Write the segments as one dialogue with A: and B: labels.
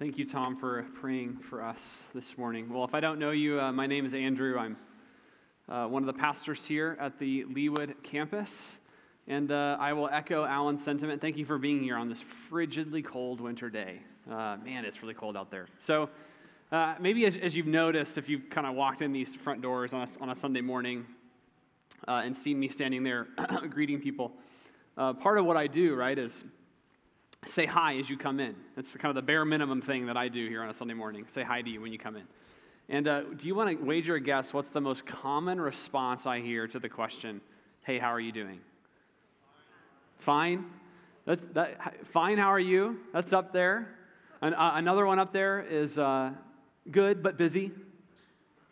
A: Thank you, Tom, for praying for us this morning. Well, if I don't know you, uh, my name is Andrew. I'm uh, one of the pastors here at the Leawood campus. And uh, I will echo Alan's sentiment. Thank you for being here on this frigidly cold winter day. Uh, man, it's really cold out there. So, uh, maybe as, as, you've noticed, if you've kind of walked in these front doors on a, on a Sunday morning uh, and seen me standing there greeting people, part of what I do, right, is say hi as you come in. That's kind of the bare minimum thing that I do here on a Sunday morning. Say hi to you when you come in. And uh, do you want to wager a guess what's the most common response I hear to the question, hey, how are you doing? Fine. That's, that, fine, how are you? That's up there. And, uh, another one up there is uh, good but busy.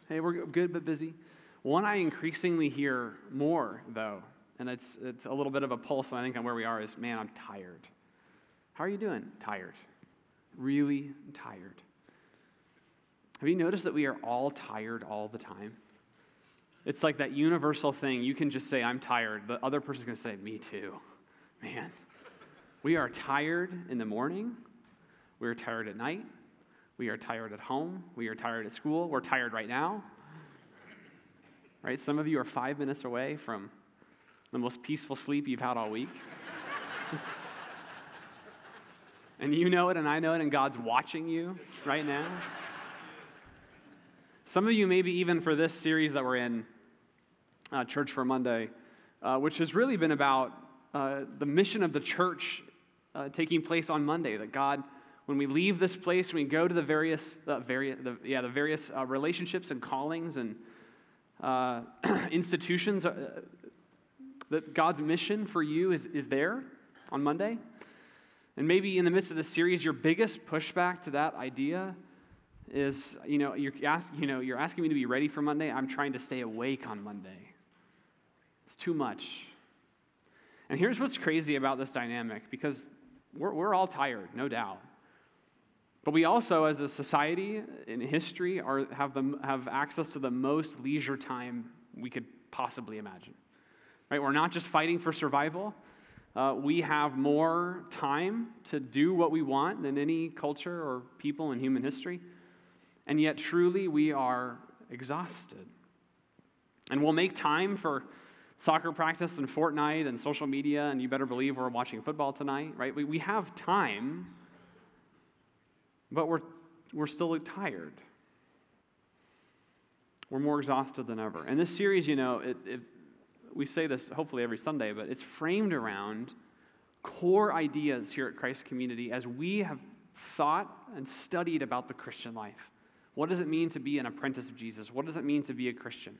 A: Hey, we're good but busy. One I increasingly hear more, though, and it's, it's a little bit of a pulse, I think, on where we are, is man, I'm tired. How are you doing? Tired. Really tired. Have you noticed that we are all tired all the time? It's like that universal thing. You can just say, I'm tired. The other person's going to say, Me too. Man, we are tired in the morning. We are tired at night. We are tired at home. We are tired at school. We're tired right now. Right? Some of you are five minutes away from the most peaceful sleep you've had all week. And you know it, and I know it, and God's watching you right now. Some of you, maybe even for this series that we're in, uh, Church for Monday, uh, which has really been about uh, the mission of the church uh, taking place on Monday. That God, when we leave this place, when we go to the various, uh, the, yeah, the various uh, relationships and callings and institutions, that God's mission for you is, is there on Monday. And maybe in the midst of this series, your biggest pushback to that idea is, you know, you're, ask, you know, you're asking me to be ready for Monday. I'm trying to stay awake on Monday. It's too much. And here's what's crazy about this dynamic because we're, we're all tired, no doubt. But we also, as a society in history, are, have, the, have access to the most leisure time we could possibly imagine. Right? We're not just fighting for survival, uh, we have more time to do what we want than any culture or people in human history. And yet, truly, we are exhausted. And we'll make time for soccer practice and Fortnite and social media, and you better believe we're watching football tonight, right? We, we have time, but we're, we're still tired. We're more exhausted than ever. And this series, you know, it, it we say this hopefully every Sunday, but it's framed around core ideas here at Christ Community as we have thought and studied about the Christian life. What does it mean to be an apprentice of Jesus? What does it mean to be a Christian?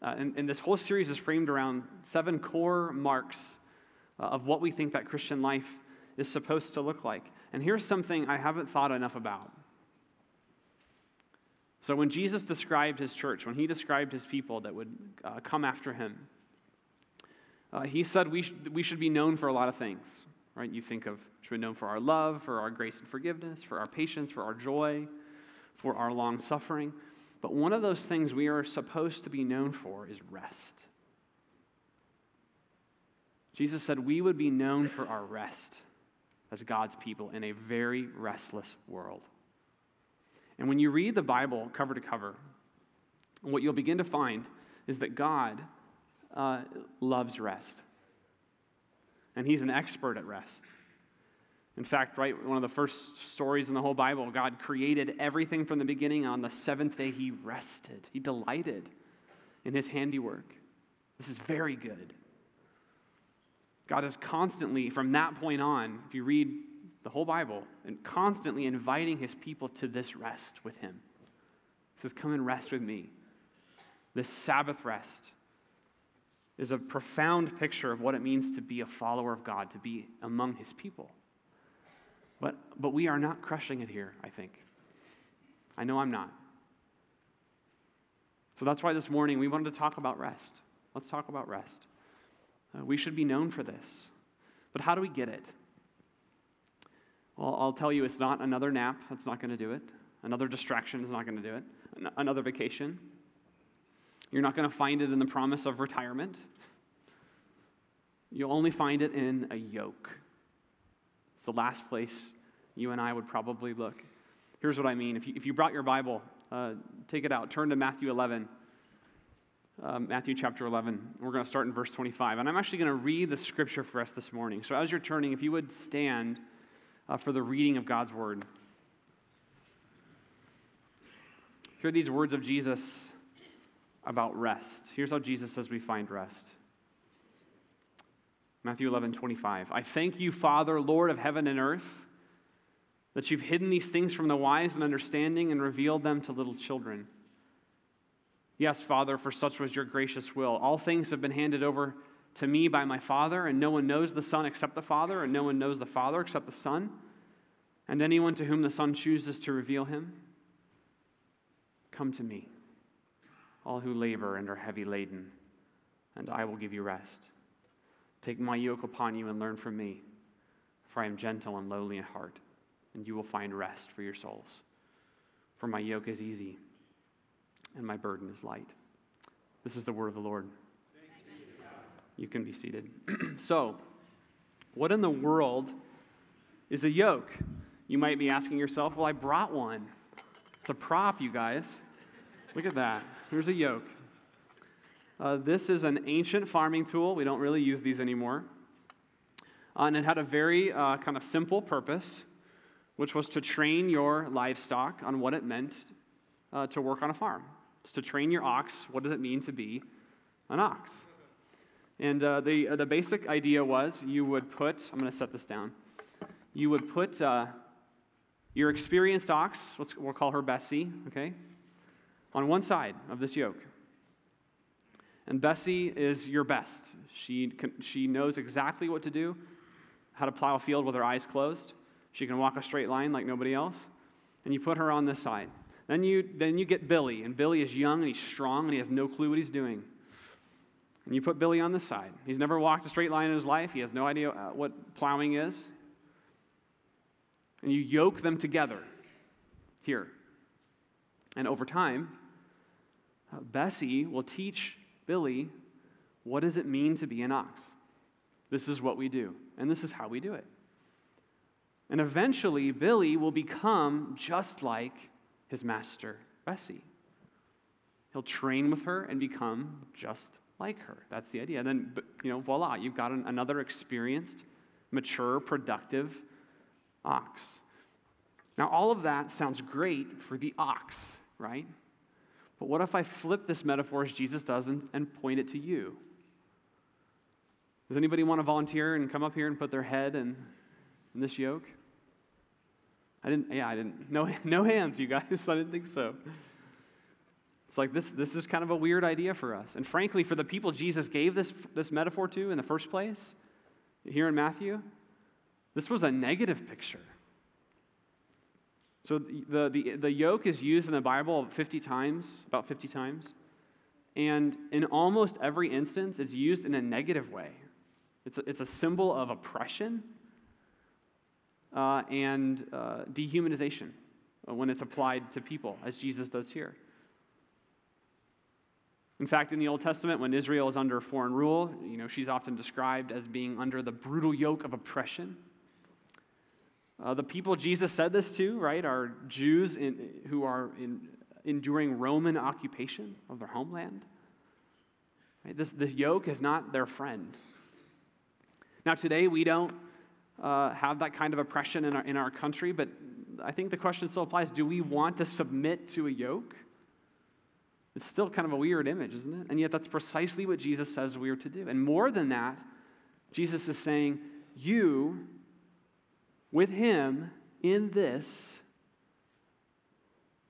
A: Uh, and, and, this whole series is framed around seven core marks uh, of what we think that Christian life is supposed to look like. And here's something I haven't thought enough about. So, when Jesus described his church, when he described his people that would uh, come after him, uh, he said we, sh- we should be known for a lot of things, right? You think of, should be known for our love, for our grace and forgiveness, for our patience, for our joy, for our long suffering. But one of those things we are supposed to be known for is rest. Jesus said we would be known for our rest as God's people in a very restless world. And when you read the Bible cover to cover, what you'll begin to find is that God uh, loves rest. And he's an expert at rest. In fact, right, one of the first stories in the whole Bible, God created everything from the beginning. On the seventh day, he rested. He delighted in his handiwork. This is very good. God is constantly, from that point on, if you read the whole Bible, and constantly inviting his people to this rest with him. He says, Come and rest with me. This Sabbath rest is a profound picture of what it means to be a follower of God, to be among his people. But, but we are not crushing it here, I think. I know I'm not. So that's why this morning we wanted to talk about rest. Let's talk about rest. Uh, we should be known for this. But how do we get it? Well, I'll tell you, it's not another nap that's not going to do it. Another distraction is not going to do it. Another vacation you're not going to find it in the promise of retirement. You'll only find it in a yoke. It's the last place you and I would probably look. Here's what I mean. If you, if you brought your Bible, uh, take it out. Turn to Matthew 11. Um, Matthew chapter 11. We're going to start in verse 25. And I'm actually going to read the scripture for us this morning. So as you're turning, if you would stand uh, for the reading of God's word. Hear these words of Jesus about rest. Here's how Jesus says we find rest. Matthew 11, 25. I thank you, Father, Lord of heaven and earth that you've hidden these things from the wise and understanding and revealed them to little children. Yes, Father, for such was your gracious will. All things have been handed over to me by my Father, and no one knows the Son except the Father, and no one knows the Father except the Son, and anyone to whom the Son chooses to reveal him. Come to me, all who labor and are heavy laden, and I will give you rest. Take my yoke upon you and learn from me, for I am gentle and lowly in heart and you will find rest for your souls. For my yoke is easy and my burden is light. This is the word of the Lord. You can be seated. so, what in the world is a yoke? You might be asking yourself, well, I brought one. It's a prop, you guys. Look at that. Here's a yoke. Uh, this is an ancient farming tool. We don't really use these anymore. Uh, and it had a very uh, kind of simple purpose which was to train your livestock on what it meant uh, to work on a farm. It's to train your ox. What does it mean to be an ox? And uh, the, uh, the basic idea was you would put, I'm going to set this down, you would put your experienced ox, let's, we'll call her Bessie, okay, on one side of this yoke. And Bessie is your best. She, can, she knows exactly what to do, how to plow a field with her eyes closed. She can walk a straight line like nobody else. And you put her on this side. Then you, then you get Billy, and Billy is young and he's strong and he has no clue what he's doing. And you put Billy on this side. He's never walked a straight line in his life, he has no idea uh, what plowing is. And you yoke them together here. And over time, uh, Bessie will teach Billy what does it mean to be an ox. This is what we do, and this is how we do it. And eventually, Billy will become just like his master, Bessie. He'll train with her and become just like her. That's the idea. And then, you know, voila, you've got an, another experienced, mature, productive ox. Now, all of that sounds great for the ox, right? But what if I flip this metaphor as Jesus does and, and point it to you? Does anybody want to volunteer and come up here and put their head in, in this yoke? I didn't, yeah, I didn't. No, no hands, you guys. I didn't think so. It's like this, this is kind of a weird idea for us. And frankly, for the people Jesus gave this, this metaphor to in the first place, here in Matthew, this was a negative picture. So the, the, the yoke is used in the Bible 50 times, about 50 times. And in almost every instance, it's used in a negative way. It's a, it's a symbol of oppression uh, and uh, dehumanization when it's applied to people, as Jesus does here. In fact, in the Old Testament, when Israel is under foreign rule, you know, she's often described as being under the brutal yoke of oppression. Uh, the people Jesus said this to, right, are Jews in, who are in, enduring Roman occupation of their homeland. Right? This, the yoke is not their friend. Now, today we don't uh, have that kind of oppression in our, in our country, but I think the question still applies do we want to submit to a yoke? It's still kind of a weird image, isn't it? And yet, that's precisely what Jesus says we are to do. And more than that, Jesus is saying, You, with Him in this,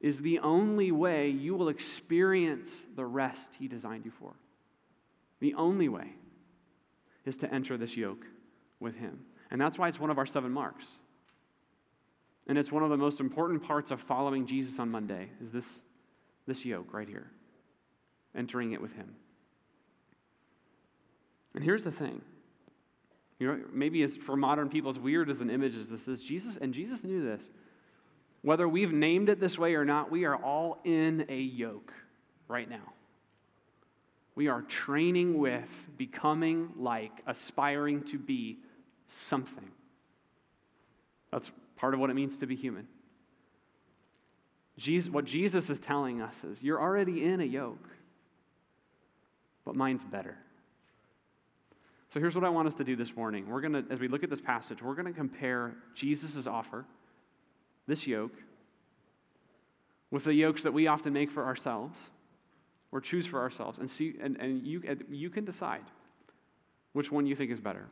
A: is the only way you will experience the rest He designed you for. The only way is to enter this yoke with Him. And that's why it's one of our seven marks. And it's one of the most important parts of following Jesus on Monday is this, this yoke right here, entering it with him. And here's the thing. You know, maybe as for modern people, as weird as an image as this is, Jesus, and Jesus knew this. Whether we've named it this way or not, we are all in a yoke right now. We are training with, becoming like, aspiring to be something. That's part of what it means to be human. Jesus, what Jesus is telling us is you're already in a yoke, but mine's better. So here's what I want us to do this morning. We're going to, as we look at this passage, we're going to compare Jesus' offer, this yoke, with the yokes that we often make for ourselves or choose for ourselves and see and, and you, you can decide which one you think is better.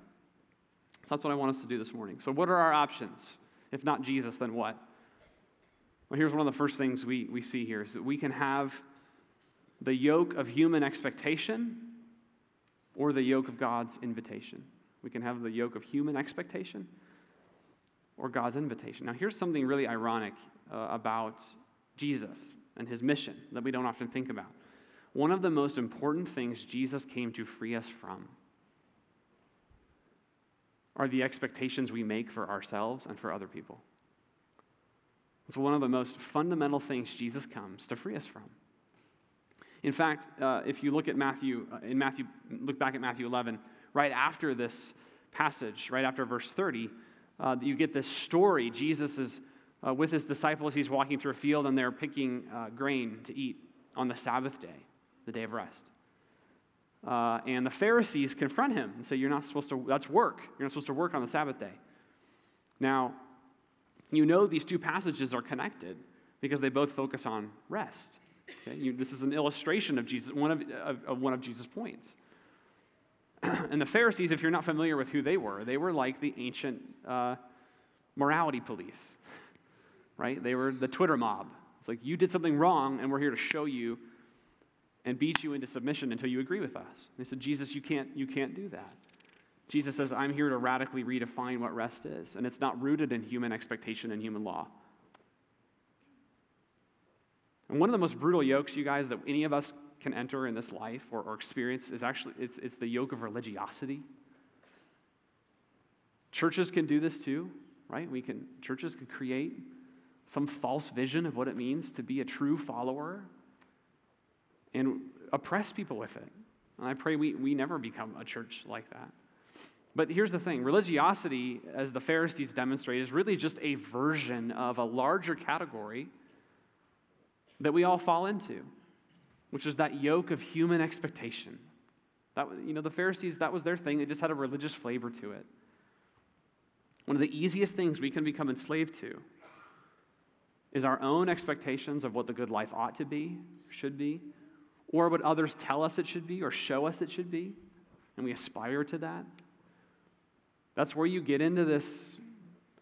A: So that's what i want us to do this morning. So what are our options? If not jesus then what? Well here's one of the first things we, we see here is that we can have the yoke of human expectation or the yoke of god's invitation we can have the yoke of human expectation or god's invitation now here's something really ironic uh, about Jesus and his mission that we don't often think about. One of the most important things Jesus came to free us from are the expectations we make for ourselves and for other people. It's one of the most fundamental things Jesus comes to free us from. In fact, uh, if you look at Matthew, uh, in Matthew, look back at Matthew 11, right after this passage, right after verse 30, uh, you get this story. Jesus is uh, with his disciples, he's walking through a field and they're picking uh, grain to eat on the Sabbath day, the day of rest. Uh, and the Pharisees confront him and say, You're not supposed to, that's work. You're not supposed to work on the Sabbath day. Now, you know these two passages are connected because they both focus on rest. Okay? You, this is an illustration of Jesus, one of, of, of one of Jesus' points. and the Pharisees, if you're not familiar with who they were, they were like the ancient uh, morality police right? They were the Twitter mob. It's like, you did something wrong, and we're here to show you and beat you into submission until you agree with us. And they said, Jesus, you can't, you can't do that. Jesus says, I'm here to radically redefine what rest is, and it's not rooted in human expectation and human law. And one of the most brutal yokes, you guys, that any of us can enter in this life or, or experience is actually it's, it's the yoke of religiosity. Churches can do this too, right? We can churches can create some false vision of what it means to be a true follower and oppress people with it. And I pray we, we never become a church like that. But here's the thing religiosity, as the Pharisees demonstrate, is really just a version of a larger category that we all fall into, which is that yoke of human expectation. That, you know, the Pharisees, that was their thing. They just had a religious flavor to it. One of the easiest things we can become enslaved to is our own expectations of what the good life ought to be, should be, or what others tell us it should be or show us it should be, and we aspire to that. That's where you get into this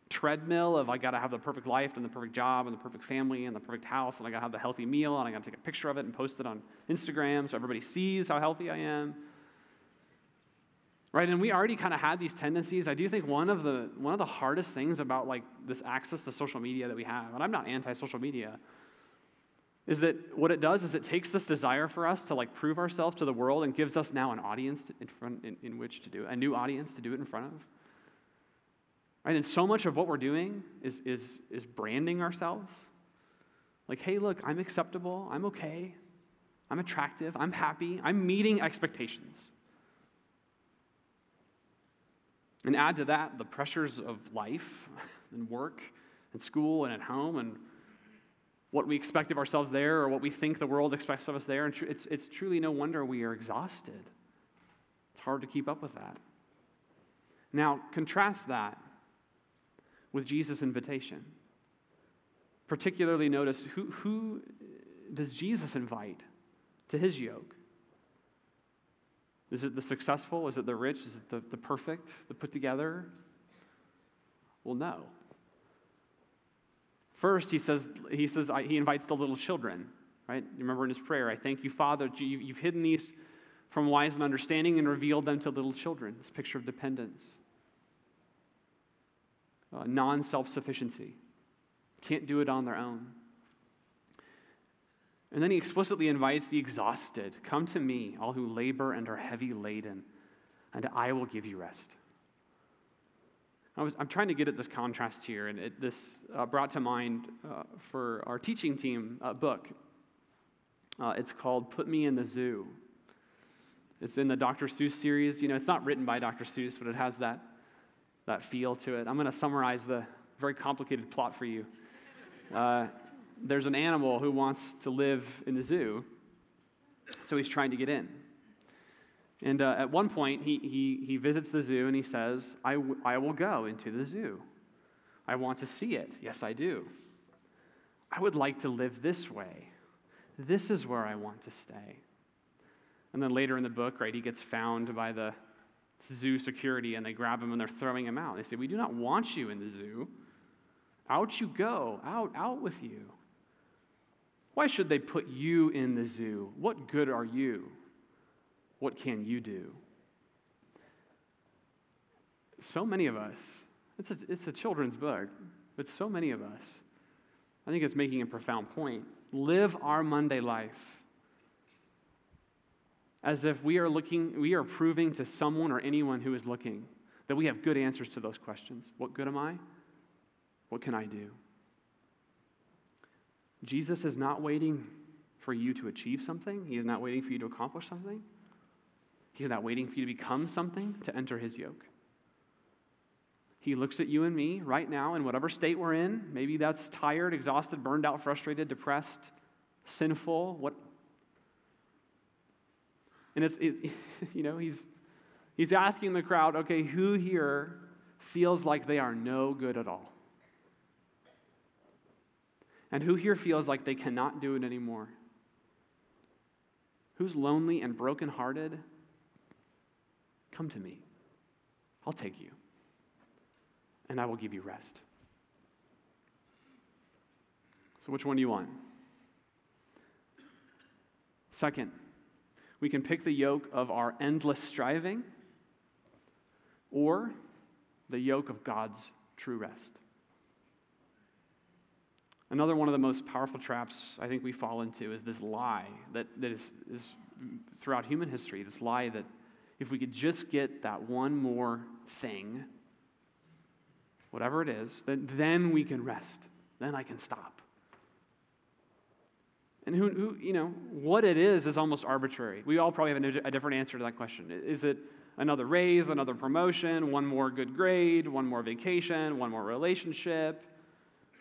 A: treadmill of I got to have the perfect life and the perfect job and the perfect family and the perfect house and I got to have the healthy meal and I got to take a picture of it and post it on Instagram so everybody sees how healthy I am. Right and we already kind of had these tendencies. I do think one of the one of the hardest things about like this access to social media that we have and i'm not anti-social media is that what it does is it takes this desire for us to like prove ourselves to the world and gives us now an audience in front in, in which to do a new audience to do it in front of right and so much of what we're doing is is is branding ourselves like hey look i'm acceptable i'm okay i'm attractive i'm happy i'm meeting expectations And add to that the pressures of life and work and school and at home and what we expect of ourselves there or what we think the world expects of us there. And tr- it's, it's truly no wonder we are exhausted. It's hard to keep up with that. Now, contrast that with Jesus' invitation. Particularly notice who, who does Jesus invite to his yoke? Is it the successful? Is it the rich? Is it the, the perfect, the put together? Well, no. First, he says, he says, he invites the little children, right? You remember in his prayer, I thank you, Father, you, you've hidden these from wise and understanding and revealed them to little children. This picture of dependence, uh, non self sufficiency. Can't do it on their own. And then he explicitly invites the exhausted Come to me, all who labor and are heavy laden, and I will give you rest. I am trying to get at this contrast here, and it, this uh, brought to mind uh, for our teaching team a book. Uh, it's called Put Me in the Zoo. It's in the Dr. Seuss series. You know, it's not written by Dr. Seuss, but it has that, that feel to it. I'm going to summarize the very complicated plot for you. Uh, there's an animal who wants to live in the zoo, so he's trying to get in. And uh, at one point, he, he, he visits the zoo and he says, I, w- I will go into the zoo. I want to see it. Yes, I do. I would like to live this way. This is where I want to stay. And then later in the book, right, he gets found by the zoo security and they grab him and they're throwing him out. They say, We do not want you in the zoo. Out you go, out, out with you. Why should they put you in the zoo? What good are you? What can you do? So many of us, it's a, it's a children's book, but so many of us, I think it's making a profound point, live our Monday life as if we are looking, we are proving to someone or anyone who is looking that we have good answers to those questions. What good am I? What can I do? Jesus is not waiting for you to achieve something, He is not waiting for you to accomplish something. He's not waiting for you to become something to enter His yoke. He looks at you and me right now in whatever state we're in. Maybe that's tired, exhausted, burned out, frustrated, depressed, sinful. What? And it's, it's you know, he's, he's asking the crowd, okay, who here feels like they are no good at all? And who here feels like they cannot do it anymore? Who's lonely and brokenhearted? Come to me. I'll take you, and I will give you rest. So, which one do you want? Second, we can pick the yoke of our endless striving or the yoke of God's true rest. Another one of the most powerful traps I think we fall into is this lie that, that is, is throughout human history, this lie that if we could just get that one more thing, whatever it is, then, then we can rest. Then I can stop. And who, who, you know, what it is is almost arbitrary. We all probably have a, different answer to that question. Is it another raise, another promotion, one more good grade, one more vacation, one more relationship?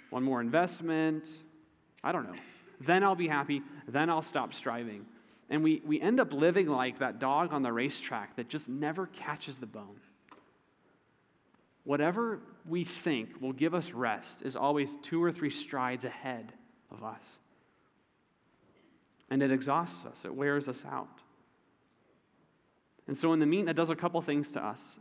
A: one more investment. I don't know. Then I'll be happy. Then I'll stop striving. And we, we end up living like that dog on the racetrack that just never catches the bone. Whatever we think will give us rest is always two or three strides ahead of us. And it exhausts us, it wears us out. And so, in the mean, that does a couple things to us.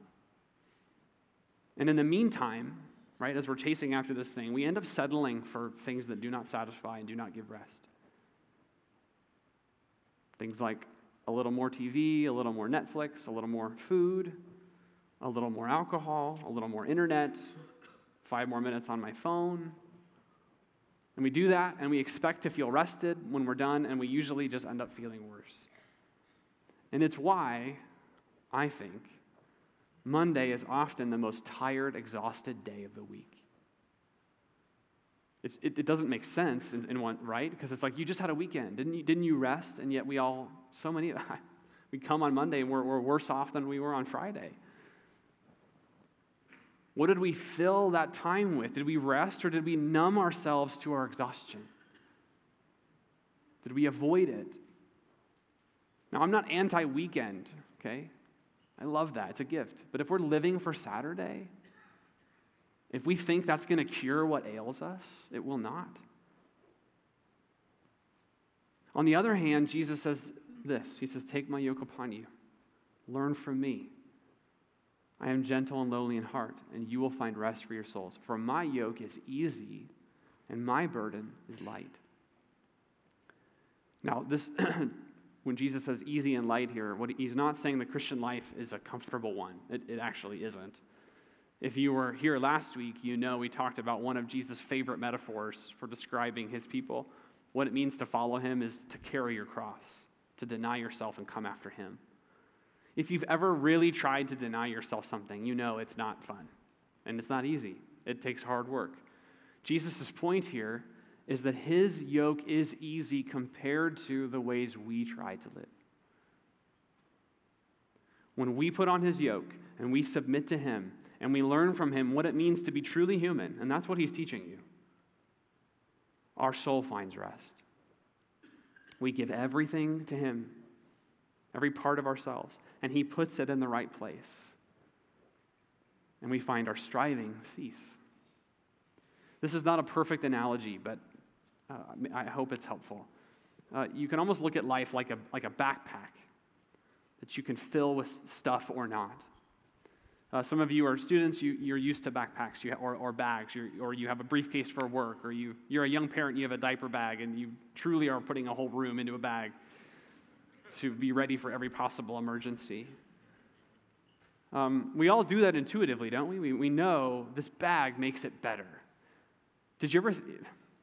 A: And in the meantime, right, as we're chasing after this thing, we end up settling for things that do not satisfy and do not give rest. Things like a little more TV, a little more Netflix, a little more food, a little more alcohol, a little more internet, five more minutes on my phone. And we do that and we expect to feel rested when we're done, and we usually just end up feeling worse. And it's why I think Monday is often the most tired, exhausted day of the week. It, it, it doesn't make sense in, in, one, right? Because it's like you just had a weekend. Didn't you, didn't you rest? And yet we all, so many, we come on Monday and we're, we're worse off than we were on Friday. What did we fill that time with? Did we rest or did we numb ourselves to our exhaustion? Did we avoid it? Now, I'm not anti weekend, okay? I love that. It's a gift. But if we're living for Saturday, if we think that's going to cure what ails us, it will not. On the other hand, Jesus says this He says, Take my yoke upon you, learn from me. I am gentle and lowly in heart, and you will find rest for your souls. For my yoke is easy, and my burden is light. Now, this when Jesus says easy and light here, what he's not saying the Christian life is a comfortable one. It, it actually isn't. If you were here last week, you know we talked about one of Jesus' favorite metaphors for describing his people. What it means to follow him is to carry your cross, to deny yourself and come after him. If you've ever really tried to deny yourself something, you know it's not fun and it's not easy. It takes hard work. Jesus' point here is that his yoke is easy compared to the ways we try to live. When we put on his yoke and we submit to him and we learn from him what it means to be truly human, and that's what he's teaching you. our soul finds rest. We give everything to Him, every part of ourselves, and He puts it in the right place. And we find our striving cease. This is not a perfect analogy, but uh, I hope it's helpful. Uh, you can almost look at life like a, like a backpack that you can fill with stuff or not. Uh, some of you are students, you, you're used to backpacks you, or, or bags, you or you have a briefcase for work, or you, you're a young parent, you have a diaper bag, and you truly are putting a whole room into a bag to be ready for every possible emergency. Um, we all do that intuitively, don't we? we? We know this bag makes it better. Did you ever,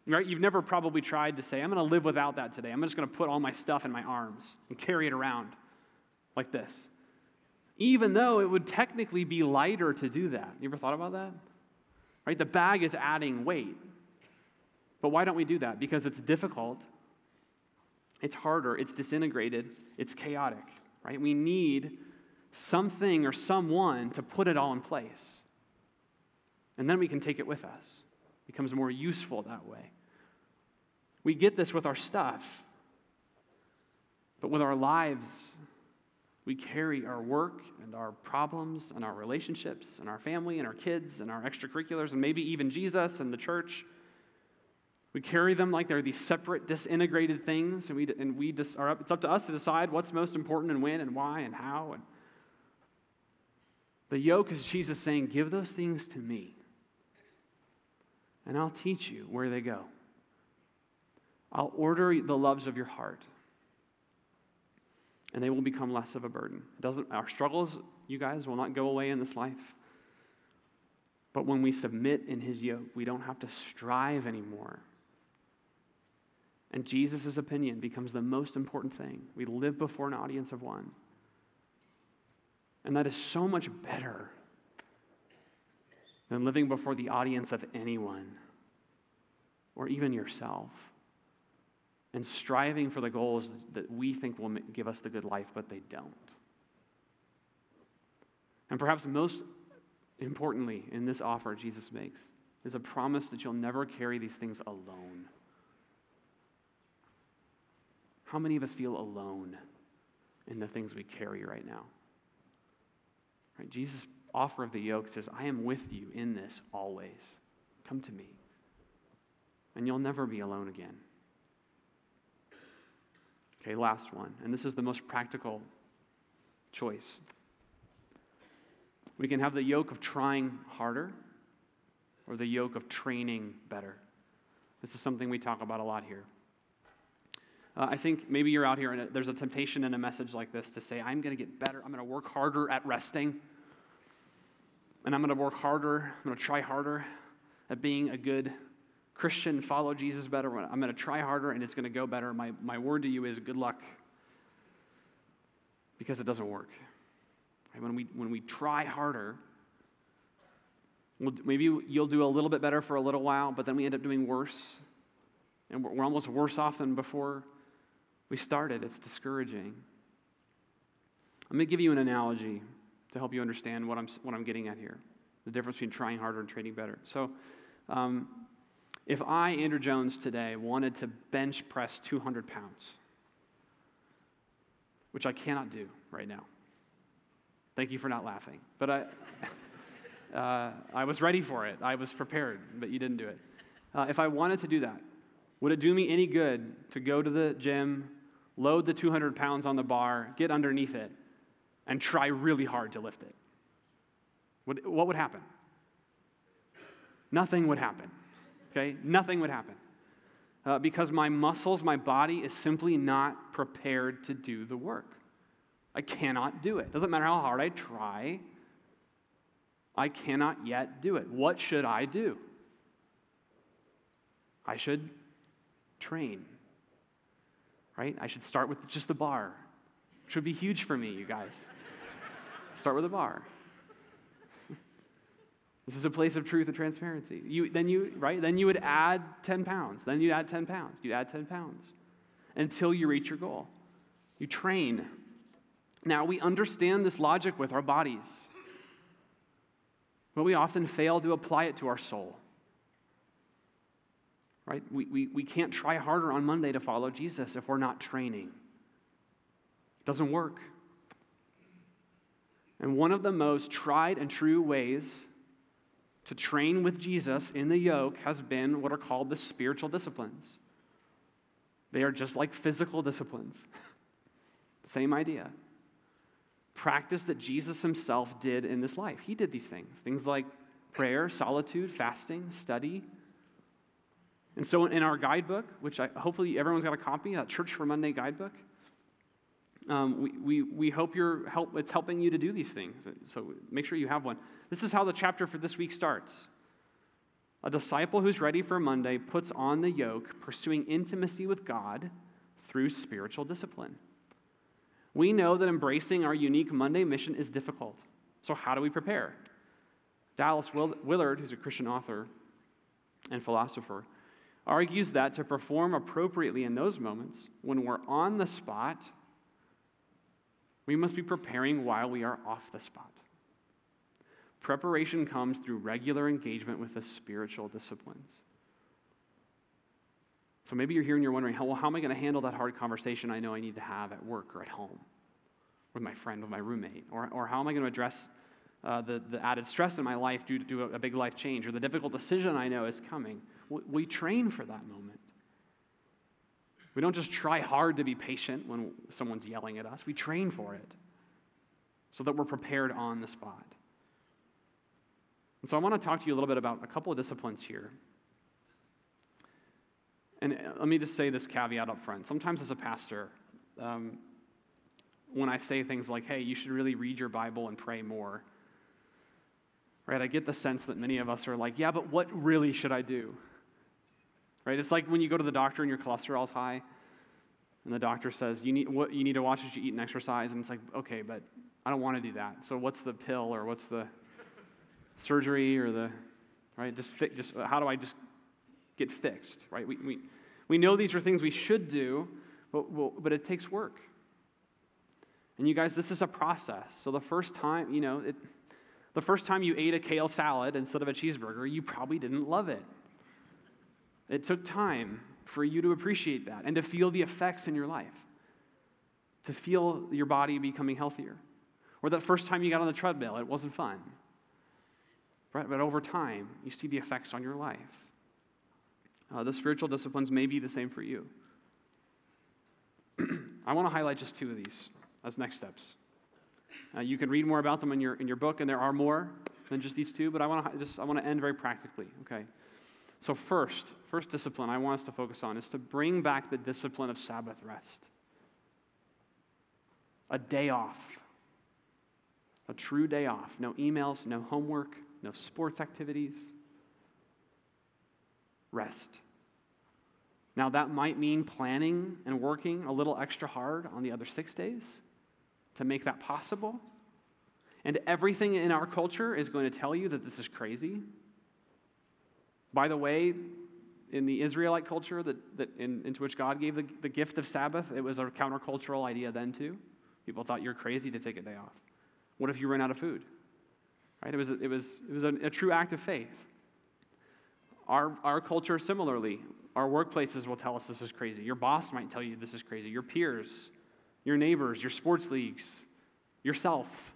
A: right? You've never probably tried to say, I'm going to live without that today. I'm just going to put all my stuff in my arms and carry it around like this even though it would technically be lighter to do that. You ever thought about that? Right? The bag is adding weight. But why don't we do that? Because it's difficult, it's harder, it's disintegrated, it's chaotic, right? We need something or someone to put it all in place. And then we can take it with us. It becomes more useful that way. We get this with our stuff, but with our lives, we carry our work and our problems and our relationships and our family and our kids and our extracurriculars and maybe even Jesus and the church. We carry them like they're these separate, disintegrated things, and we, and we just are up, it's up to us to decide what's most important and when and why and how. And the yoke is Jesus saying, Give those things to me, and I'll teach you where they go. I'll order the loves of your heart and they will become less of a burden. It doesn't, our struggles, you guys, will not go away in this life. But when we submit in his yoke, we don't have to strive anymore. And Jesus' opinion becomes the most important thing. We live before an audience of one. And that is so much better than living before the audience of anyone or even yourself and striving for the goals that we think will give us the good life, but they don't. And perhaps most importantly, in this offer Jesus makes, is a promise that you'll never carry these things alone. How many of us feel alone in the things we carry right now? Right? Jesus' offer of the yoke says, I am with you in this always. Come to me. And you'll never be alone again. Okay, last one. And this is the most practical choice. We can have the yoke of trying harder or the yoke of training better. This is something we talk about a lot here. Uh, I think maybe you're out here and there's a temptation in a message like this to say, I'm going to get better. I'm going to work harder at resting. And I'm going to work harder. I'm going to try harder at being a good Christian, follow Jesus better. I'm going to try harder and it's going to go better. My, my word to you is good luck because it doesn't work. When, we, when we try harder, we'll, maybe you'll do a little bit better for a little while, but then we end up doing worse. And we're, we're almost worse off than before we started. It's discouraging. Let me give you an analogy to help you understand what I'm, what I'm getting at here the difference between trying harder and training better. So, um, if I, Andrew Jones, today wanted to bench press 200 pounds, which I cannot do right now, thank you for not laughing, but I, uh, I was ready for it. I was prepared, but you didn't do it. Uh, if I wanted to do that, would it do me any good to go to the gym, load the 200 pounds on the bar, get underneath it, and try really hard to lift it? Would, what would happen? Nothing would happen okay? Nothing would happen. Uh, because my muscles, my body is simply not prepared to do the work. I cannot do it. Doesn't matter how hard I try, I cannot yet do it. What should I do? I should train, right? I should start with just the bar, which would be huge for me, you guys. start with a bar. This is a place of truth and transparency. You, then you, right? Then you would add 10 pounds. Then you'd add 10 pounds. You'd add 10 pounds until you reach your goal. You train. Now, we understand this logic with our bodies, but we often fail to apply it to our soul. Right? We, we, we can't try harder on Monday to follow Jesus if we're not training. It doesn't work. And one of the most tried and true ways to train with Jesus in the yoke has been what are called the spiritual disciplines. They are just like physical disciplines. Same idea. Practice that Jesus himself did in this life. He did these things things like prayer, solitude, fasting, study. And so in our guidebook, which I, hopefully everyone's got a copy, that Church for Monday guidebook, um, we, we, we hope you're help, it's helping you to do these things. So make sure you have one. This is how the chapter for this week starts. A disciple who's ready for Monday puts on the yoke, pursuing intimacy with God through spiritual discipline. We know that embracing our unique Monday mission is difficult. So, how do we prepare? Dallas Willard, who's a Christian author and philosopher, argues that to perform appropriately in those moments, when we're on the spot, we must be preparing while we are off the spot. Preparation comes through regular engagement with the spiritual disciplines. So maybe you're here and you're wondering, well, how am I going to handle that hard conversation I know I need to have at work or at home with my friend, with my roommate? Or, or how am I going to address uh, the, the added stress in my life due to a, a big life change or the difficult decision I know is coming? We, train for that moment. We don't just try hard to be patient when someone's yelling at us, we train for it so that we're prepared on the spot. And so I want to talk to you a little bit about a couple of disciplines here. And uh, let me just say this caveat up front. Sometimes, as a pastor, um, when I say things like, hey, you should really read your Bible and pray more, right, I get the sense that many of us are like, yeah, but what really should I do? Right? It's like when you go to the doctor and your cholesterol's high, and the doctor says, you need, what you need to watch as you eat and exercise. And it's like, okay, but I don't want to do that. So what's the pill or what's the surgery or the, right? Just, fi- just how do I just get fixed, right? We, we, we know these are things we should do, but, but it takes work. And you guys, this is a process. So the first time, you know, it, the first time you ate a kale salad instead of a cheeseburger, you probably didn't love it. It took time for you to appreciate that and to feel the effects in your life, to feel your body becoming healthier. Or that first time you got on the treadmill, it wasn't fun. Right? But over time, you see the effects on your life. Uh, the spiritual disciplines may be the same for you. I want to highlight just two of these as next steps. Uh, you can read more about them in your, in your book, and there are more than just these two, but I want to just I want to end very practically, okay? So, first, first discipline I want us to focus on is to bring back the discipline of Sabbath rest. A day off. A true day off. No emails, no homework, no sports activities. Rest. Now, that might mean planning and working a little extra hard on the other six days to make that possible. And everything in our culture is going to tell you that this is crazy by the way, in the Israelite culture that, that in, into which God gave the, the gift of Sabbath, it was a countercultural idea then too. People thought you're crazy to take a day off. What if you ran out of food? Right? It was, it was, it was a, a true act of faith. Our, our culture, similarly, our workplaces will tell us this is crazy. Your boss might tell you this is crazy. Your peers, your neighbors, your sports leagues, yourself.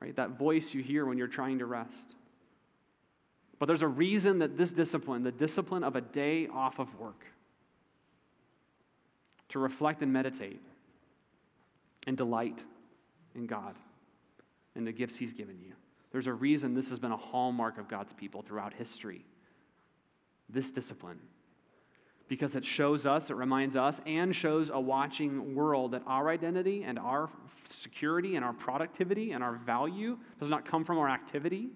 A: Right? That voice you hear when you're trying to rest. But there's a reason that this discipline, the discipline of a day off of work, to reflect and meditate and delight in God and the gifts He's given you. There's a reason this has been a hallmark of God's people throughout history. This discipline. Because it shows us, it reminds us, and shows a watching world that our identity and our security and our productivity and our value does not come from our activity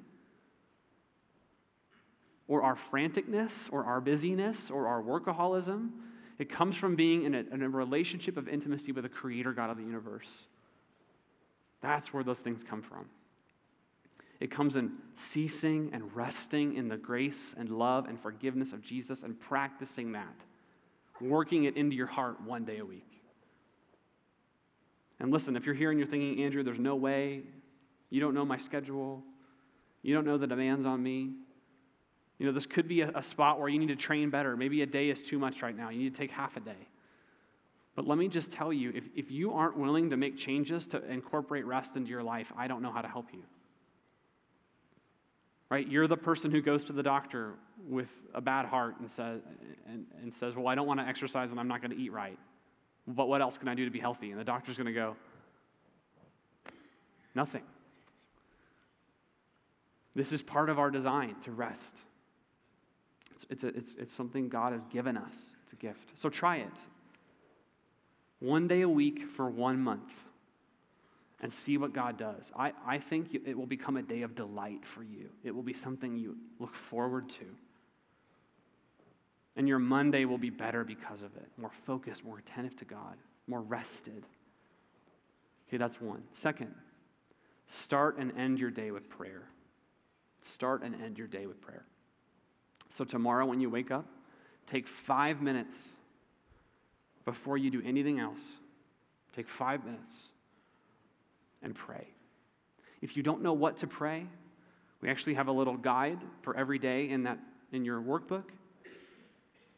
A: or our franticness or our busyness or our workaholism. It comes from being in a, in a relationship of intimacy with the creator God of the universe. That's where those things come from. It comes in ceasing and resting in the grace and love and forgiveness of Jesus and practicing that, working it into your heart one day a week. And listen, if you're here and you're thinking, Andrew, there's no way, you don't know my schedule, you don't know the demands on me, You know, this could be a, a spot where you need to train better. Maybe a day is too much right now. You need to take half a day. But let me just tell you if, if you aren't willing to make changes to incorporate rest into your life, I don't know how to help you. Right? You're the person who goes to the doctor with a bad heart and says, and, and says Well, I don't want to exercise and I'm not going to eat right. But what else can I do to be healthy? And the doctor's going to go, Nothing. This is part of our design to rest. It's, it's, a, it's, it's something God has given us. It's a gift. So try it. One day a week for one month and see what God does. I, I think it will become a day of delight for you. It will be something you look forward to. And your Monday will be better because of it more focused, more attentive to God, more rested. Okay, that's one. Second, start and end your day with prayer. Start and end your day with prayer. So, tomorrow when you wake up, take five minutes before you do anything else. Take five minutes and pray. If you don't know what to pray, we actually have a little guide for every day in, that, in your workbook.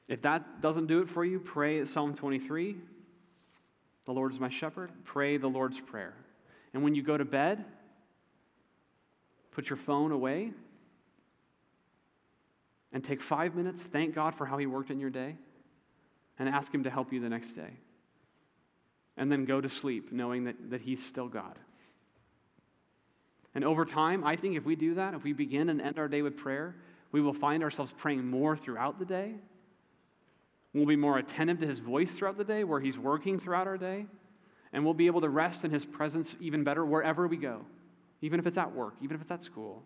A: If that doesn't do it for you, pray Psalm 23. The Lord is my shepherd. Pray the Lord's Prayer. And when you go to bed, put your phone away and take five minutes, thank God for how He worked in your day, and ask Him to help you the next day. And then go to sleep knowing that, that He's still God. And over time, I think if we do that, if we begin and end our day with prayer, we will find ourselves praying more throughout the day. We'll be more attentive to His voice throughout the day, where He's working throughout our day. And we'll be able to rest in His presence even better wherever we go, even if it's at work, even if it's at school.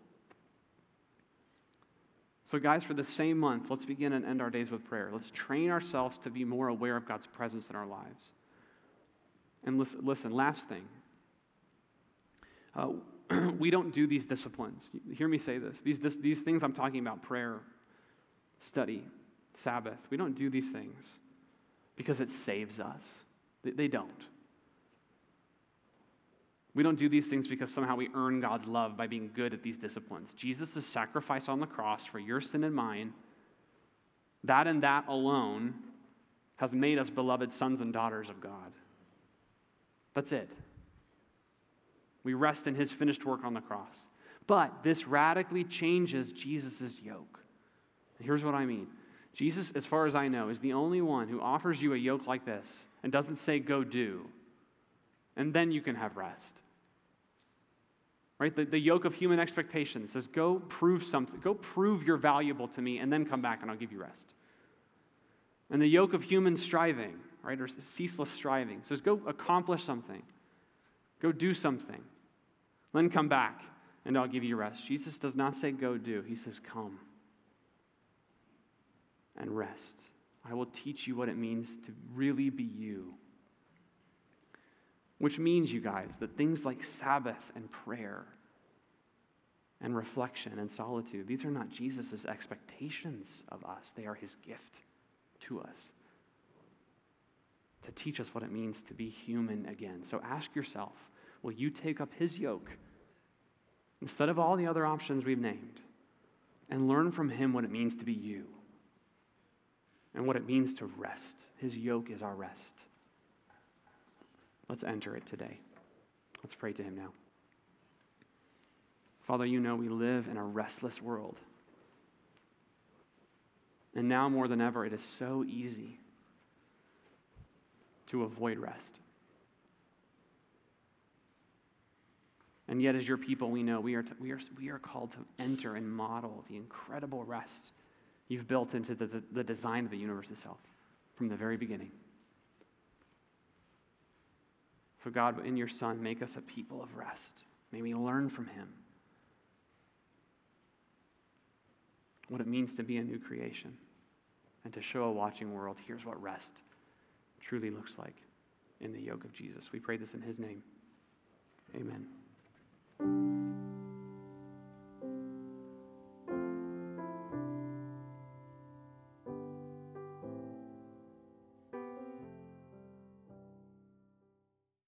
A: So, guys, for the same month, let's begin and end our days with prayer. Let's train ourselves to be more aware of God's presence in our lives. And listen, listen last thing. Uh, we don't do these disciplines. Hear me say this. These, these things I'm talking about prayer, study, Sabbath we don't do these things because it saves us. They, they don't. We don't do these things because somehow we earn God's love by being good at these disciplines. Jesus' sacrifice on the cross for your sin and mine, that and that alone has made us beloved sons and daughters of God. That's it. We rest in his finished work on the cross. But this radically changes Jesus' yoke. here's what I mean Jesus, as far as I know, is the only one who offers you a yoke like this and doesn't say, go do, and then you can have rest. Right? The, the yoke of human expectation says, go prove something, go prove you're valuable to me, and then come back and I'll give you rest. And the yoke of human striving, right, or ceaseless striving, says, go accomplish something, go do something, then come back and I'll give you rest. Jesus does not say, go do, he says, come and rest. I will teach you what it means to really be you. Which means, you guys, that things like Sabbath and prayer and reflection and solitude, these are not Jesus' expectations of us, they are his gift to us to teach us what it means to be human again. So ask yourself will you take up his yoke instead of all the other options we've named and learn from him what it means to be you and what it means to rest? His yoke is our rest. Let's enter it today. Let's pray to Him now. Father, you know we live in a restless world. And now more than ever, it is so easy to avoid rest. And yet, as your people, we know we are, to, we are, we are called to enter and model the incredible rest you've built into the, the design of the universe itself from the very beginning. So, God, in your Son, make us a people of rest. May we learn from him what it means to be a new creation and to show a watching world here's what rest truly looks like in the yoke of Jesus. We pray this in his name. Amen.